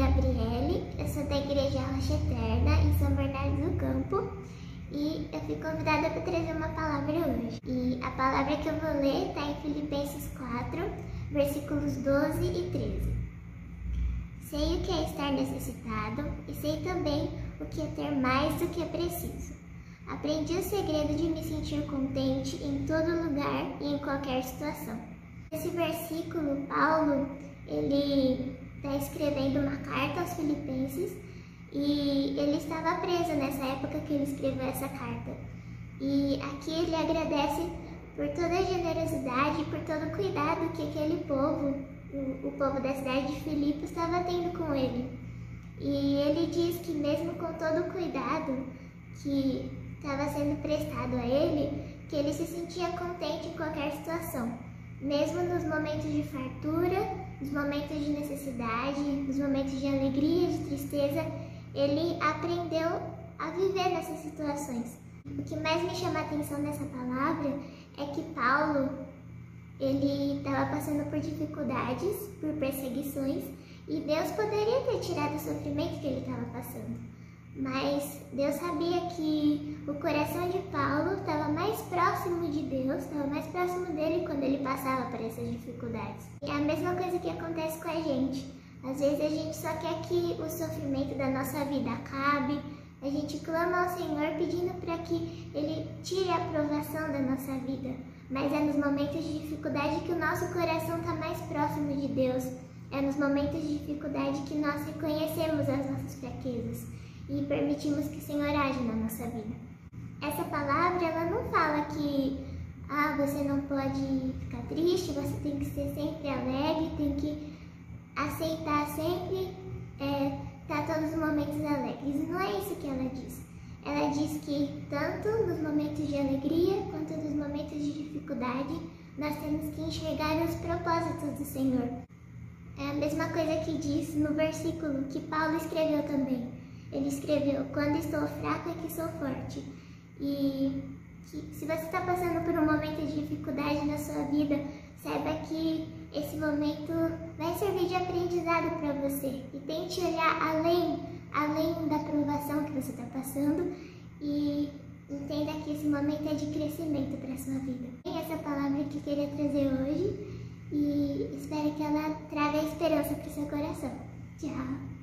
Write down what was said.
Gabriele, eu sou da Igreja Rocha Eterna, em São Bernardo do Campo, e eu fui convidada para trazer uma palavra hoje. E a palavra que eu vou ler está em Filipenses 4, versículos 12 e 13. Sei o que é estar necessitado e sei também o que é ter mais do que é preciso. Aprendi o segredo de me sentir contente em todo lugar e em qualquer situação. Nesse versículo, Paulo, ele está escrevendo uma carta aos filipenses e ele estava preso nessa época que ele escreveu essa carta. E aqui ele agradece por toda a generosidade por todo o cuidado que aquele povo, o, o povo da cidade de Filipe, estava tendo com ele. E ele diz que mesmo com todo o cuidado que estava sendo prestado a ele, que ele se sentia contente em qualquer situação, mesmo nos momentos de fartura nos momentos de necessidade, nos momentos de alegria, de tristeza, ele aprendeu a viver nessas situações. O que mais me chama a atenção nessa palavra é que Paulo ele estava passando por dificuldades, por perseguições, e Deus poderia ter tirado o sofrimento que ele estava passando. Mas Deus sabia que o coração de Paulo estava próximo de Deus, estava mais próximo dele quando ele passava por essas dificuldades. E é a mesma coisa que acontece com a gente. Às vezes a gente só quer que o sofrimento da nossa vida acabe, a gente clama ao Senhor pedindo para que Ele tire a aprovação da nossa vida. Mas é nos momentos de dificuldade que o nosso coração está mais próximo de Deus. É nos momentos de dificuldade que nós reconhecemos as nossas fraquezas e permitimos que o Senhor age na nossa vida. Essa palavra, ela não fala que ah, você não pode ficar triste, você tem que ser sempre alegre, tem que aceitar sempre é, tá todos os momentos alegres. Não é isso que ela diz. Ela diz que tanto nos momentos de alegria quanto nos momentos de dificuldade, nós temos que enxergar os propósitos do Senhor. É a mesma coisa que diz no versículo que Paulo escreveu também. Ele escreveu: Quando estou fraco é que sou forte. E que, se você está passando por um momento de dificuldade na sua vida, saiba que esse momento vai servir de aprendizado para você. E tente olhar além, além da provação que você está passando e entenda que esse momento é de crescimento para sua vida. E essa palavra que eu queria trazer hoje e espero que ela traga esperança para o seu coração. Tchau!